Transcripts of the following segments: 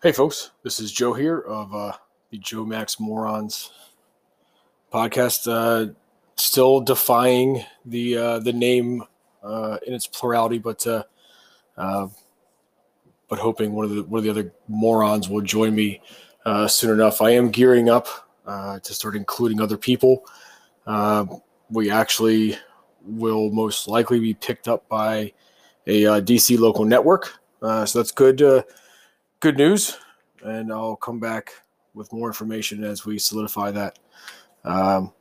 Hey, folks, this is Joe here of uh, the Joe Max Morons podcast. Uh, still defying the uh, the name uh, in its plurality, but uh, uh, but hoping one of the one of the other morons will join me soon enough. I am gearing up to start including other people. We actually will most likely be picked up by a DC local network, so that's good. Good news, and I'll come back with more information as we solidify that. Um,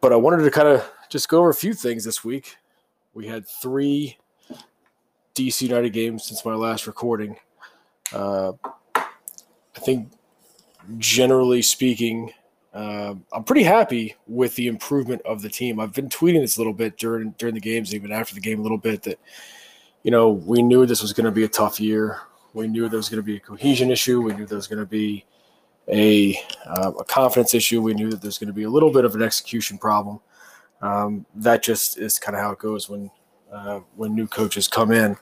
but I wanted to kind of just go over a few things this week. We had three DC United games since my last recording. Uh, I think, generally speaking, uh, I'm pretty happy with the improvement of the team. I've been tweeting this a little bit during during the games, even after the game, a little bit that you know we knew this was going to be a tough year. We knew there was going to be a cohesion issue. We knew there was going to be a, uh, a confidence issue. We knew that there's going to be a little bit of an execution problem. Um, that just is kind of how it goes when uh, when new coaches come in.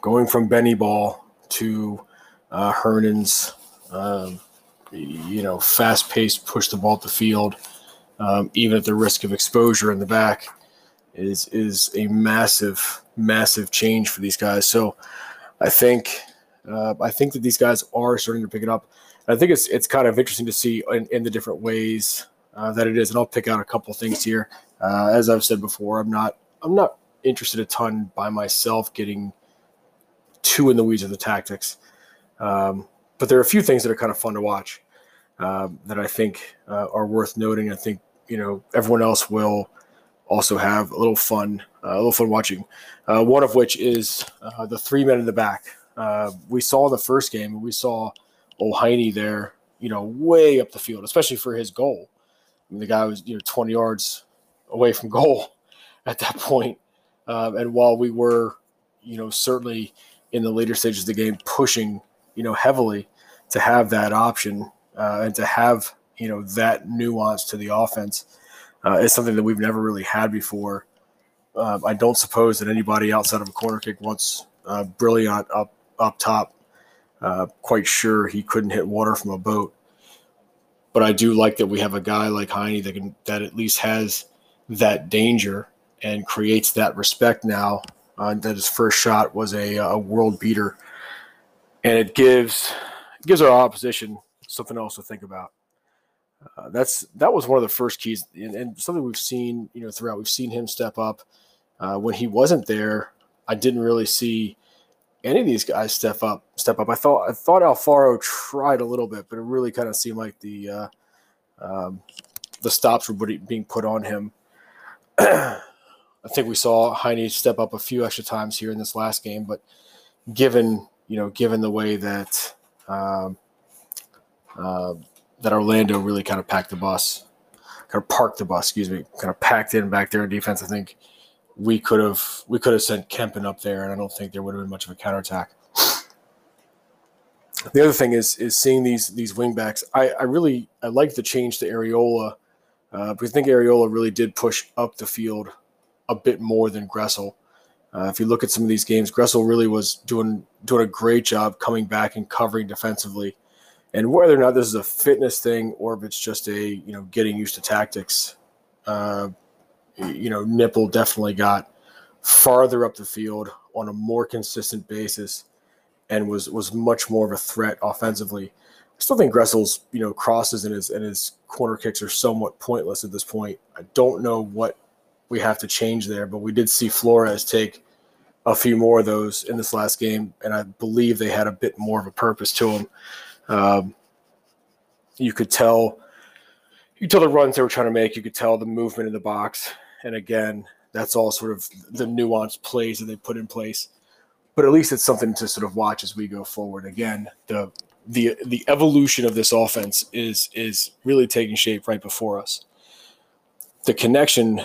Going from Benny Ball to uh, Hernan's, um, you know, fast-paced, push the ball up the field, um, even at the risk of exposure in the back, is is a massive, massive change for these guys. So, I think uh, I think that these guys are starting to pick it up. I think it's it's kind of interesting to see in, in the different ways uh, that it is, and I'll pick out a couple things here. Uh, as I've said before, I'm not I'm not interested a ton by myself getting too in the weeds of the tactics, um, but there are a few things that are kind of fun to watch uh, that I think uh, are worth noting. I think you know everyone else will also have a little fun uh, a little fun watching. Uh, one of which is the three men in the back. we saw the first game, we saw O'Heine there, you know, way up the field, especially for his goal. I mean, the guy was, you know, 20 yards away from goal at that point. Um, and while we were, you know, certainly in the later stages of the game pushing, you know, heavily to have that option uh, and to have, you know, that nuance to the offense uh, is something that we've never really had before. Uh, I don't suppose that anybody outside of a corner kick wants uh, Brillant up up top uh, quite sure he couldn't hit water from a boat. But I do like that we have a guy like Heine that can that at least has that danger and creates that respect now. Uh, that his first shot was a, a world beater, and it gives it gives our opposition something else to think about. Uh, that's that was one of the first keys, and, and, something we've seen you know throughout. We've seen him step up uh, when he wasn't there. I didn't really see any of these guys step up. Step up. I thought I thought Alfaro tried a little bit, but it really kind of seemed like the uh, um, the stops were being put on him. I think we saw Heine step up a few extra times here in this last game, but given you know given the way that um, uh, that Orlando really kind of packed the bus, kind of parked the bus, excuse me, kind of packed in back there in defense. I think we could have we could have sent Kempin up there, and I don't think there would have been much of a counterattack. The other thing is is seeing these these wingbacks. I, I really I like the change to Arriola uh, because I think Arriola really did push up the field a bit more than Gressel. Uh, if you look at some of these games, Gressel really was doing doing a great job coming back and covering defensively. And whether or not this is a fitness thing or if it's just a you know getting used to tactics, uh, you know, Nipple definitely got farther up the field on a more consistent basis and was was much more of a threat offensively. I still think Gressel's, you know, crosses and his and his corner kicks are somewhat pointless at this point. I don't know what we have to change there, but we did see Flores take a few more of those in this last game, and I believe they had a bit more of a purpose to them. Um, you could tell, you could tell the runs they were trying to make. You could tell the movement in the box. And again, that's all sort of the nuanced plays that they put in place. But at least it's something to sort of watch as we go forward. Again, the the the evolution of this offense is is really taking shape right before us. The connection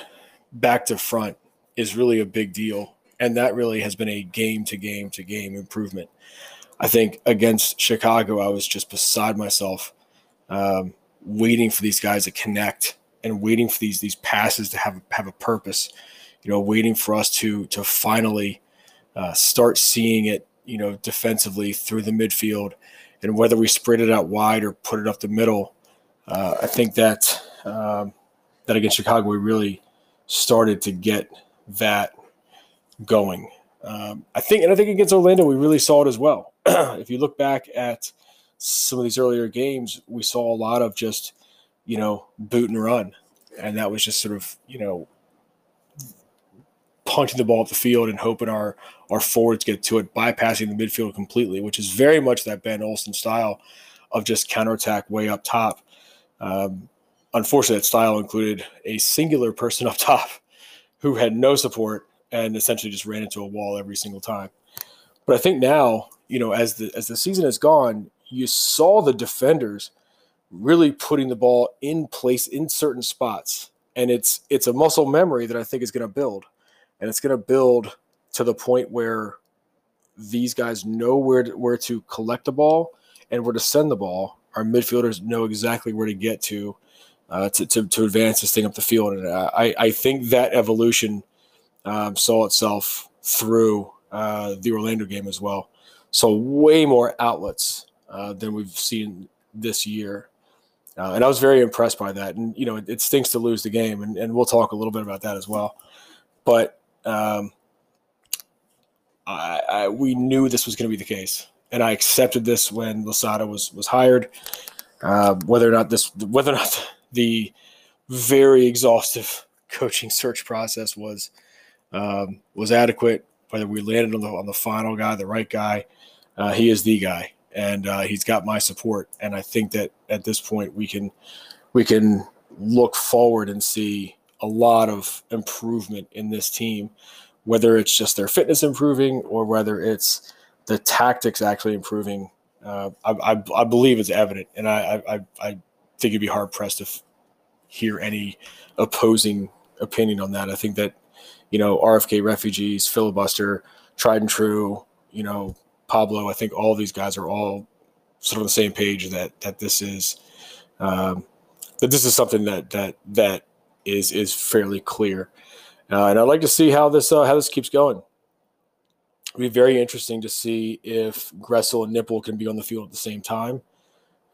back to front is really a big deal, and that really has been a game to game to game improvement. I think against Chicago, I was just beside myself, um, waiting for these guys to connect and waiting for these these passes to have have a purpose. You know, waiting for us to to finally uh, start seeing it, you know, defensively through the midfield, and whether we spread it out wide or put it up the middle, uh, I think that um, that against Chicago we really started to get that going. Um, I think, and I think against Orlando we really saw it as well. if you look back at some of these earlier games, we saw a lot of just, you know, boot and run, and that was just sort of, you know, punching the ball up the field and hoping our our forwards get to it, bypassing the midfield completely, which is very much that Ben Olsen style of just counterattack way up top. Um, unfortunately, that style included a singular person up top who had no support and essentially just ran into a wall every single time. But I think now, you know, as the as the season has gone, you saw the defenders really putting the ball in place in certain spots, and it's it's a muscle memory that I think is going to build, and it's going to build to the point where these guys know where to, where to collect the ball and where to send the ball. Our midfielders know exactly where to get to uh, to, to, to advance this thing up the field. And uh, I, I think that evolution um, saw itself through uh, the Orlando game as well. So way more outlets uh, than we've seen this year. Uh, and I was very impressed by that. And, you know, it, it, stinks to lose the game. And, and we'll talk a little bit about that as well. But um, I, I, we knew this was going to be the case. And I accepted this when Losada was was hired. Uh, whether or not this, whether or not the very exhaustive coaching search process was um, was adequate. Whether we landed on the on the final guy, the right guy, uh, he is the guy, and uh, he's got my support. And I think that at this point we can we can look forward and see a lot of improvement in this team, whether it's just their fitness improving or whether it's the tactics actually improving. Uh, I, I, I, believe it's evident, and I, I, I think you'd be hard pressed to hear any opposing opinion on that. I think that you know RFK refugees, filibuster, tried and true, you know Pablo. I think all these guys are all sort of on the same page that that this is um, that this is something that that that is is fairly clear, uh, and I'd like to see how this uh, how this keeps going. It'll be very interesting to see if Gressel and Nipple can be on the field at the same time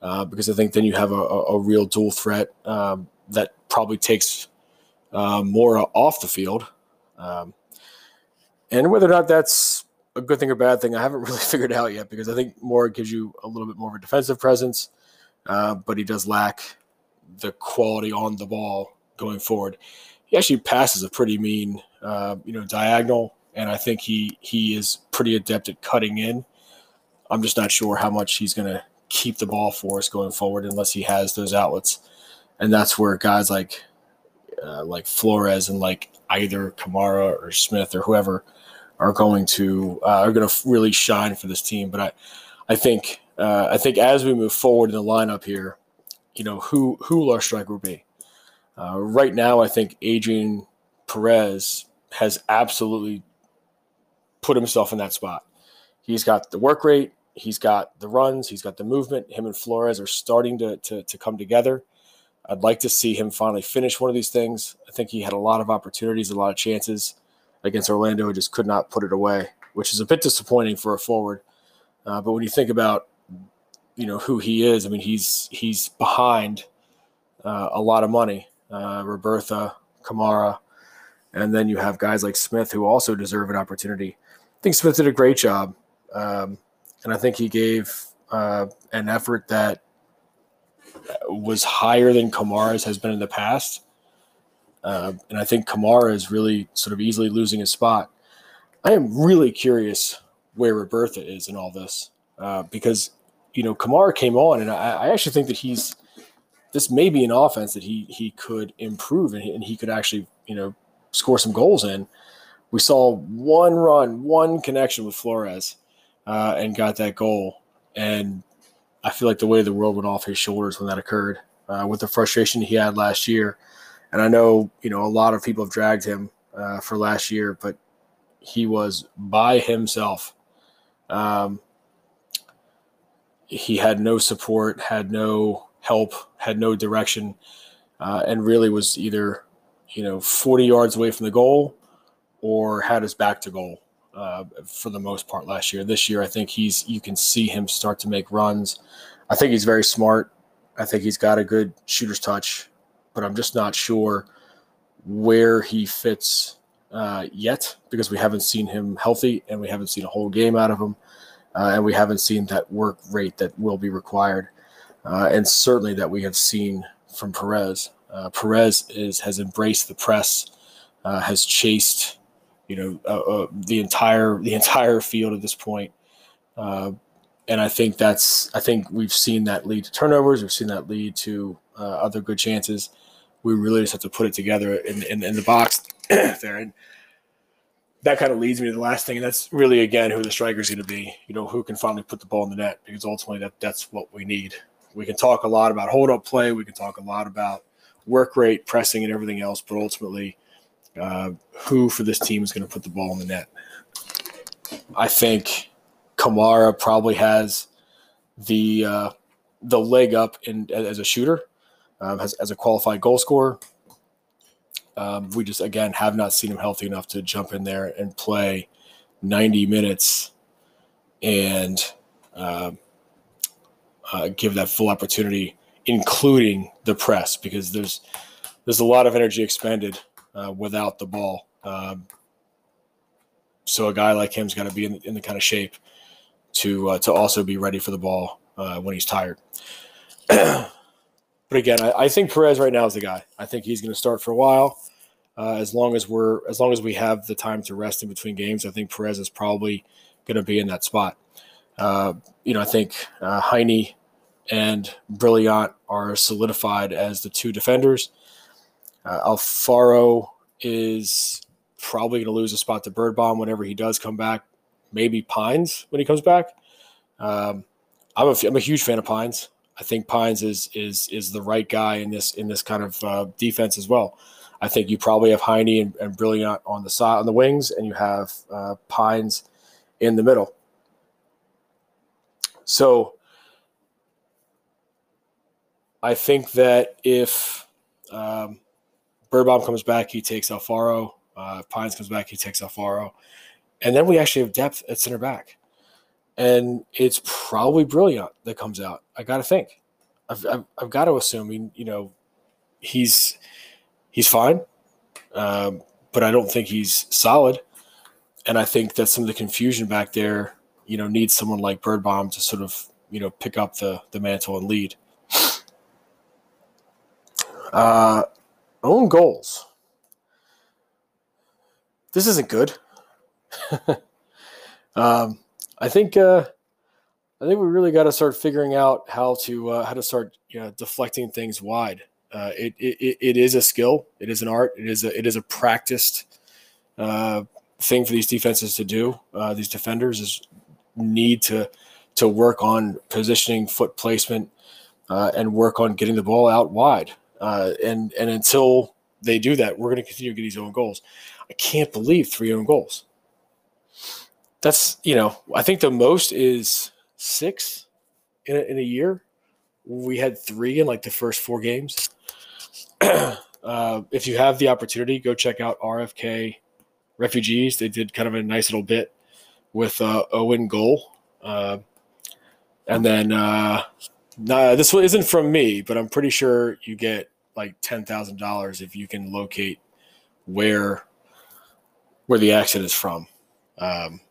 uh, because I think then you have a, a, a real dual threat um, that probably takes uh, more off the field. Um, and whether or not that's a good thing or bad thing, I haven't really figured out yet because I think Mora gives you a little bit more of a defensive presence, uh, but he does lack the quality on the ball going forward. He actually passes a pretty mean, uh, you know, diagonal, and I think he he is pretty adept at cutting in. I'm just not sure how much he's going to keep the ball for us going forward unless he has those outlets. And that's where guys like uh, like Flores and like either Kamara or Smith or whoever are going to uh, are going to really shine for this team. But I I think uh, I think as we move forward in the lineup here, you know who who will our striker be? Uh, right now, I think Adrien Perez has absolutely put himself in that spot. He's got the work rate he's got the runs, he's got the movement. Him and Flores are starting to, to, to come together. I'd like to see him finally finish one of these things. I think he had a lot of opportunities, a lot of chances against Orlando. He just could not put it away, which is a bit disappointing for a forward. Uh, but when you think about, you know, who he is, I mean, he's he's behind uh, a lot of money. Uh, Robertha, Kamara, and then you have guys like Smith who also deserve an opportunity. I think Smith did a great job. Um, and I think he gave uh, an effort that was higher than Kamara's has been in the past. Uh, and I think Kamara is really sort of easily losing his spot. I am really curious where Robertha is in all this uh, because, you know, Kamara came on, and I, I, actually think that he's this may be an offense that he he could improve and he, and he could actually, you know, score some goals in. We saw one run, one connection with Flores uh, and got that goal. And I feel like the way the world went off his shoulders when that occurred, uh, with the frustration he had last year. And I know, you know, a lot of people have dragged him uh, for last year, but he was by himself. Um, he had no support, had no help, had no direction, uh, and really was either, you know, 40 yards away from the goal or had his back to goal uh, for the most part last year. This year, I think he's you can see him start to make runs. I think he's very smart. I think he's got a good shooter's touch, but I'm just not sure where he fits uh, yet because we haven't seen him healthy and we haven't seen a whole game out of him, uh, and we haven't seen that work rate that will be required, uh, and certainly that we have seen from Perez. Uh, Perez is has embraced the press, has chased, you know, uh, uh, the entire the entire field at this point. Uh, and I think that's I think we've seen that lead to turnovers. We've seen that lead to uh, other good chances we really just have to put it together in, in, in the box there. And that kind of leads me to the last thing, and that's really again who the striker is going to be. You know, who can finally put the ball in the net because ultimately that that's what we need. We can talk a lot about hold up play. We can talk a lot about work rate, pressing, and everything else, but ultimately, uh, who for this team is going to put the ball in the net? I think Kamara probably has the uh, the leg up in as a shooter um, as, as a qualified goal scorer. Um, we just again have not seen him healthy enough to jump in there and play 90 minutes and uh, uh, give that full opportunity, including the press, because there's there's a lot of energy expended uh, without the ball. Um, so a guy like him's got to be in, in, the kind of shape to uh, to also be ready for the ball uh, when he's tired. But again, I, I, think Perez right now is the guy. I think he's going to start for a while. Uh, as long as we're as long as we have the time to rest in between games, I think Perez is probably going to be in that spot. Uh, you know, I think uh, Heine and Brillant are solidified as the two defenders. Uh, Alfaro is probably going to lose a spot to Birnbaum whenever he does come back. Maybe Pines when he comes back. Um, I'm a, I'm a huge fan of Pines. I think Pines is is is the right guy in this in this kind of uh, defense as well. I think you probably have Heine and, and Brillant on the side on the wings, and you have uh, Pines in the middle. So I think that if um, Birnbaum comes back, he takes Alfaro. Uh, Pines comes back, he takes Alfaro, and then we actually have depth at center back and it's probably Brillant that comes out. I got to think. I've, I've, I've got to assume, you know, he's he's fine, um, but I don't think he's solid. And I think that some of the confusion back there, you know, needs someone like Birnbaum to sort of, you know, pick up the the mantle and lead. Uh, own goals. This isn't good. um, I think uh, I think we really got to start figuring out how to uh, how to start you know, deflecting things wide. Uh, it, it it is a skill. It is an art. It is a it is a practiced uh, thing for these defenses to do. Uh, these defenders is need to to work on positioning, foot placement, uh, and work on getting the ball out wide. Uh, and and until they do that, we're going to continue to get these own goals. I can't believe three own goals that's you know I think the most is six in a, in a year. We had three in like the first four games. uh, if you have the opportunity, go check out RFK Refugees. They did kind of a nice little bit with uh, Owen Goal, uh, and then uh, nah, this one isn't from me, but I'm pretty sure you get like ten thousand dollars if you can locate where where the accident is from. Um,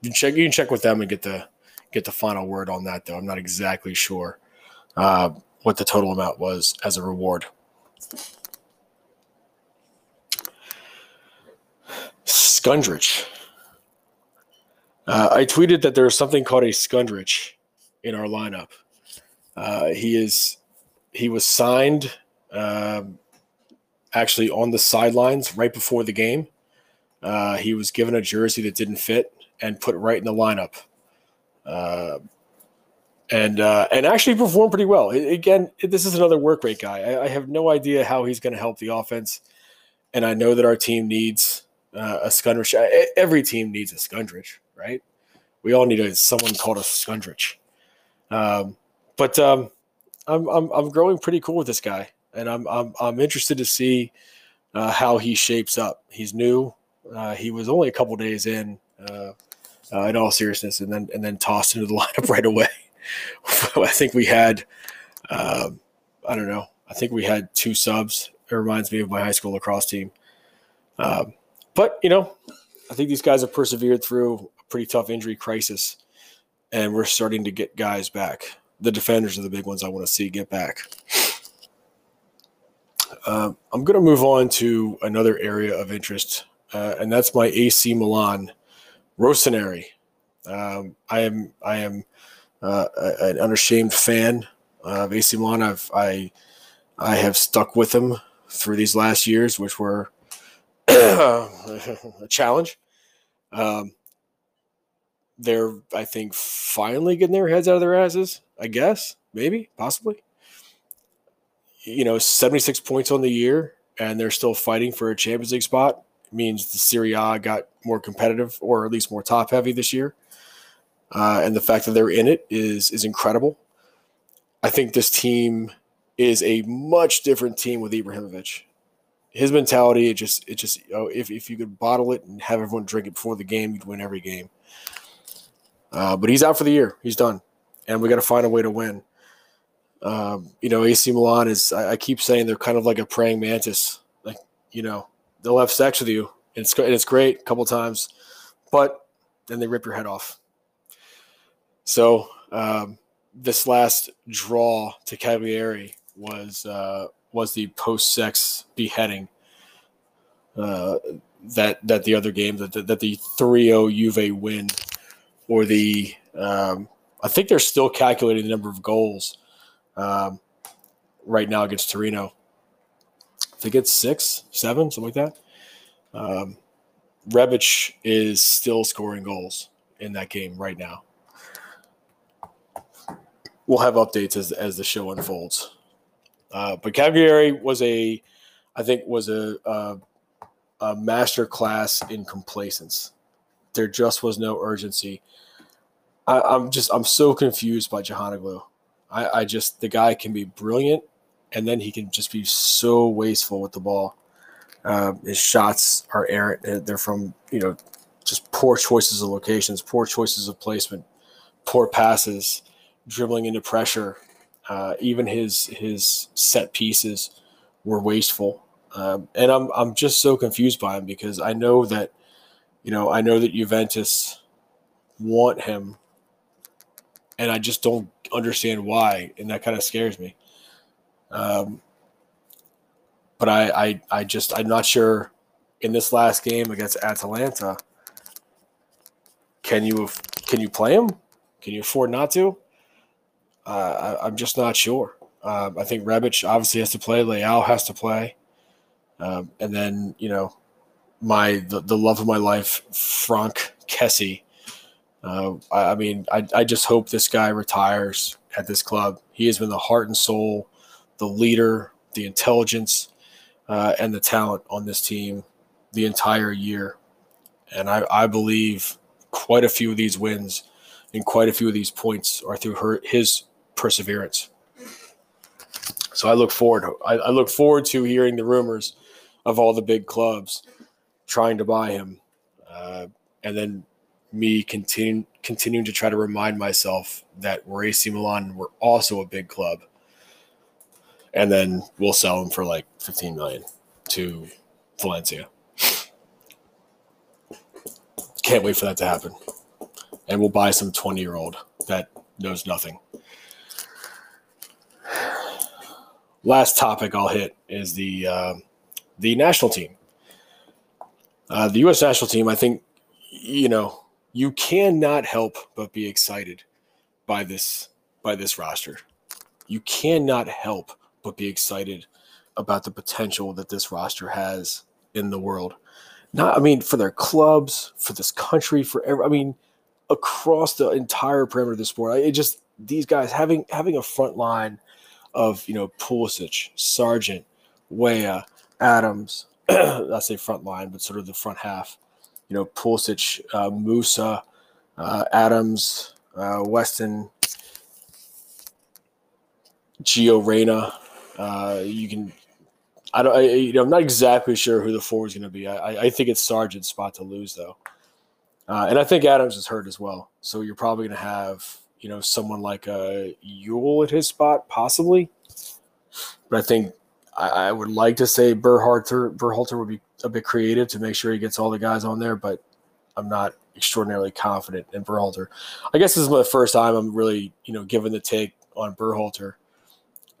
you can check you can check with them and get the get the final word on that though. I'm not exactly sure uh, what the total amount was as a reward. Skundrich. Uh, I tweeted that there's something called a Skundrich in our lineup. Uh, he is he was signed um, actually on the sidelines right before the game. Uh, he was given a jersey that didn't fit and put right in the lineup. Uh, and uh, and actually performed pretty well. It, again, it, this is another work rate guy. I, I have no idea how he's going to help the offense, and I know that our team needs uh, a Skundrich. Every team needs a Skundrich, right? We all need a, someone called a Skundrich. Um, but um, I'm, I'm I'm growing pretty cool with this guy, and I'm I'm I'm interested to see uh, how he shapes up. He's new. Uh, he was only a couple days in, uh, uh, in all seriousness, and then and then tossed into the lineup right away. I think we had, um, I don't know, I think we had two subs. It reminds me of my high school lacrosse team. Um, but you know, I think these guys have persevered through a pretty tough injury crisis, and we're starting to get guys back. The defenders are the big ones I want to see get back. Uh, I'm going to move on to another area of interest, uh, and that's my AC Milan Rossoneri. Um, I am I am uh, an unashamed fan of AC Milan. I've, I I have stuck with them through these last years, which were a challenge. Um, they're I think finally getting their heads out of their asses. I guess maybe possibly you know, 76 points on the year and they're still fighting for a Champions League spot means the Serie A got more competitive or at least more top heavy this year. Uh, and the fact that they're in it is is incredible. I think this team is a much different team with Ibrahimovic. His mentality, it just it just you know, if if you could bottle it and have everyone drink it before the game, you'd win every game. Uh, but he's out for the year. He's done, and we got to find a way to win. Um, you know, AC Milan is, I, I, keep saying they're kind of like a praying mantis. Like, you know, they'll have sex with you and it's, and it's great a couple times, but then they rip your head off. So, um, this last draw to Cagliari was, uh, was the post sex beheading, uh, that, that the other game that, that the 3-0 Juve win or the, um, I think they're still calculating the number of goals um, right now against Torino. I think it's six, seven, something like that. Um, Rebic is still scoring goals in that game right now. We'll have updates as, as the show unfolds. Uh, but Cagliari was a, I think, was a, a, a master class in complacence. There just was no urgency. I, I'm just, I'm so confused by Çalhanoğlu. I, I just the guy can be brilliant, and then he can just be so wasteful with the ball. Uh, his shots are errant. They're from you know just poor choices of locations, poor choices of placement, poor passes, dribbling into pressure. Uh, even his his set pieces were wasteful, um, and I'm I'm just so confused by him because I know that you know I know that Juventus want him and I just don't understand why, and that kind of scares me. Um, but I, I, I just, I'm not sure in this last game against Atalanta. Can you, can you play him? Can you afford not to? Uh, I, am just not sure. Um, I think Rebic obviously has to play. Leao has to play, um, and then you know, my the, the love of my life, Franck Kessie uh, I, I, mean, I, I just hope this guy retires at this club. He has been the heart and soul, the leader, the intelligence, uh, and the talent on this team the entire year. And I, I believe quite a few of these wins and quite a few of these points are through her, his perseverance. So I look forward. I, I look forward to hearing the rumors of all the big clubs trying to buy him, uh, and then me continue, continuing to try to remind myself that we're AC Milan, we're also a big club. And then we'll sell him for like 15 million to Valencia. Can't wait for that to happen. And we'll buy some 20 year old that knows nothing. Last topic I'll hit is the uh, the national team. Uh, the U.S. national team, I think, you know, you cannot help but be excited by this by this roster. You cannot help but be excited about the potential that this roster has in the world. Not, I mean, for their clubs, for this country, for every, I mean, across the entire perimeter of the sport. It just these guys having having a front line of you know Pulisic, Sargent, Weah, Adams. I say front line, but sort of the front half you know, Pulisic, uh, Musah, uh, Adams, uh, Weston, Gio Reyna. Uh, you can I don't. I, you know, I'm not exactly sure who the four is going to be. I, I think it's Sargent's spot to lose though, uh, and I think Adams is hurt as well. So you're probably going to have you know someone like a Yueill at his spot possibly, but I think I, I would like to say Berhalter Berhalter would be a bit creative to make sure he gets all the guys on there, but I'm not extraordinarily confident in Berhalter. I guess this is the first time I'm really you know given the take on Berhalter.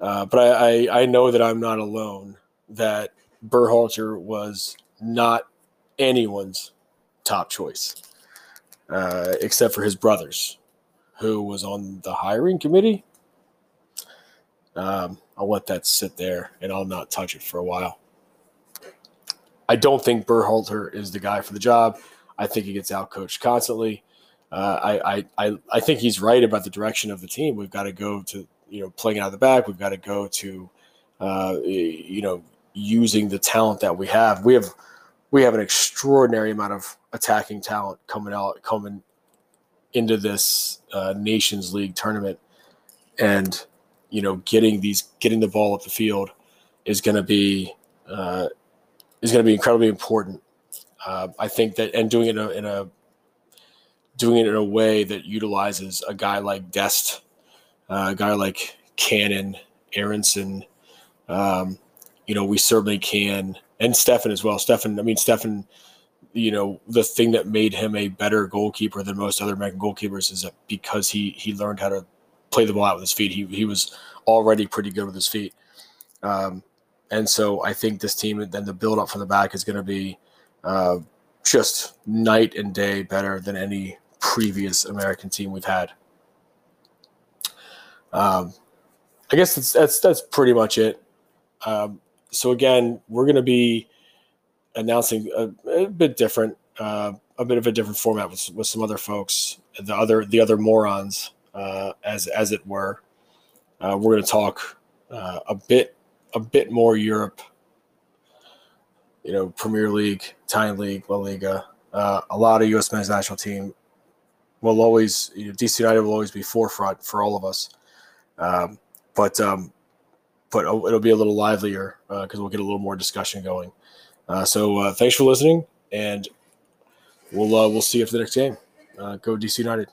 Uh, but I, I, I, know that I'm not alone that Berhalter was not anyone's top choice, uh, except for his brothers, who was on the hiring committee. Um, I'll let that sit there and I'll not touch it for a while. I don't think Berhalter is the guy for the job. I think he gets outcoached constantly. Uh, I, I, I think he's right about the direction of the team. We've got to go to, you know, playing out of the back. We've got to go to, uh, you know, using the talent that we have. We have we have an extraordinary amount of attacking talent coming out coming into this uh, Nations League tournament, and you know getting these getting the ball up the field is going to be uh, is going to be incredibly important. Uh, I think that and doing it in a, in a doing it in a way that utilizes a guy like Dest, uh, a guy like Cannon, Aaronson, um, you know, we certainly can, and Steffen as well. Steffen, I mean, Steffen, you know, the thing that made him a better goalkeeper than most other American goalkeepers is that because he he learned how to play the ball out with his feet. He he was already pretty good with his feet, um, and so I think this team and then the build up from the back is going to be uh, just night and day better than any previous American team we've had. Um, I guess that's that's that's pretty much it. Um, so again, we're going to be announcing a, a bit different, uh, a bit of a different format with, with some other folks, the other the other morons, uh, as as it were. Uh, we're going to talk uh, a bit a bit more Europe, you know, Premier League, Italian League, La Liga. Uh, a lot of U.S. men's national team will always, you know, DC United will always be forefront for all of us. Um, but um, but it'll be a little livelier because uh, we'll get a little more discussion going. Uh, so thanks for listening, and we'll we'll see you after the next game. Go DC United.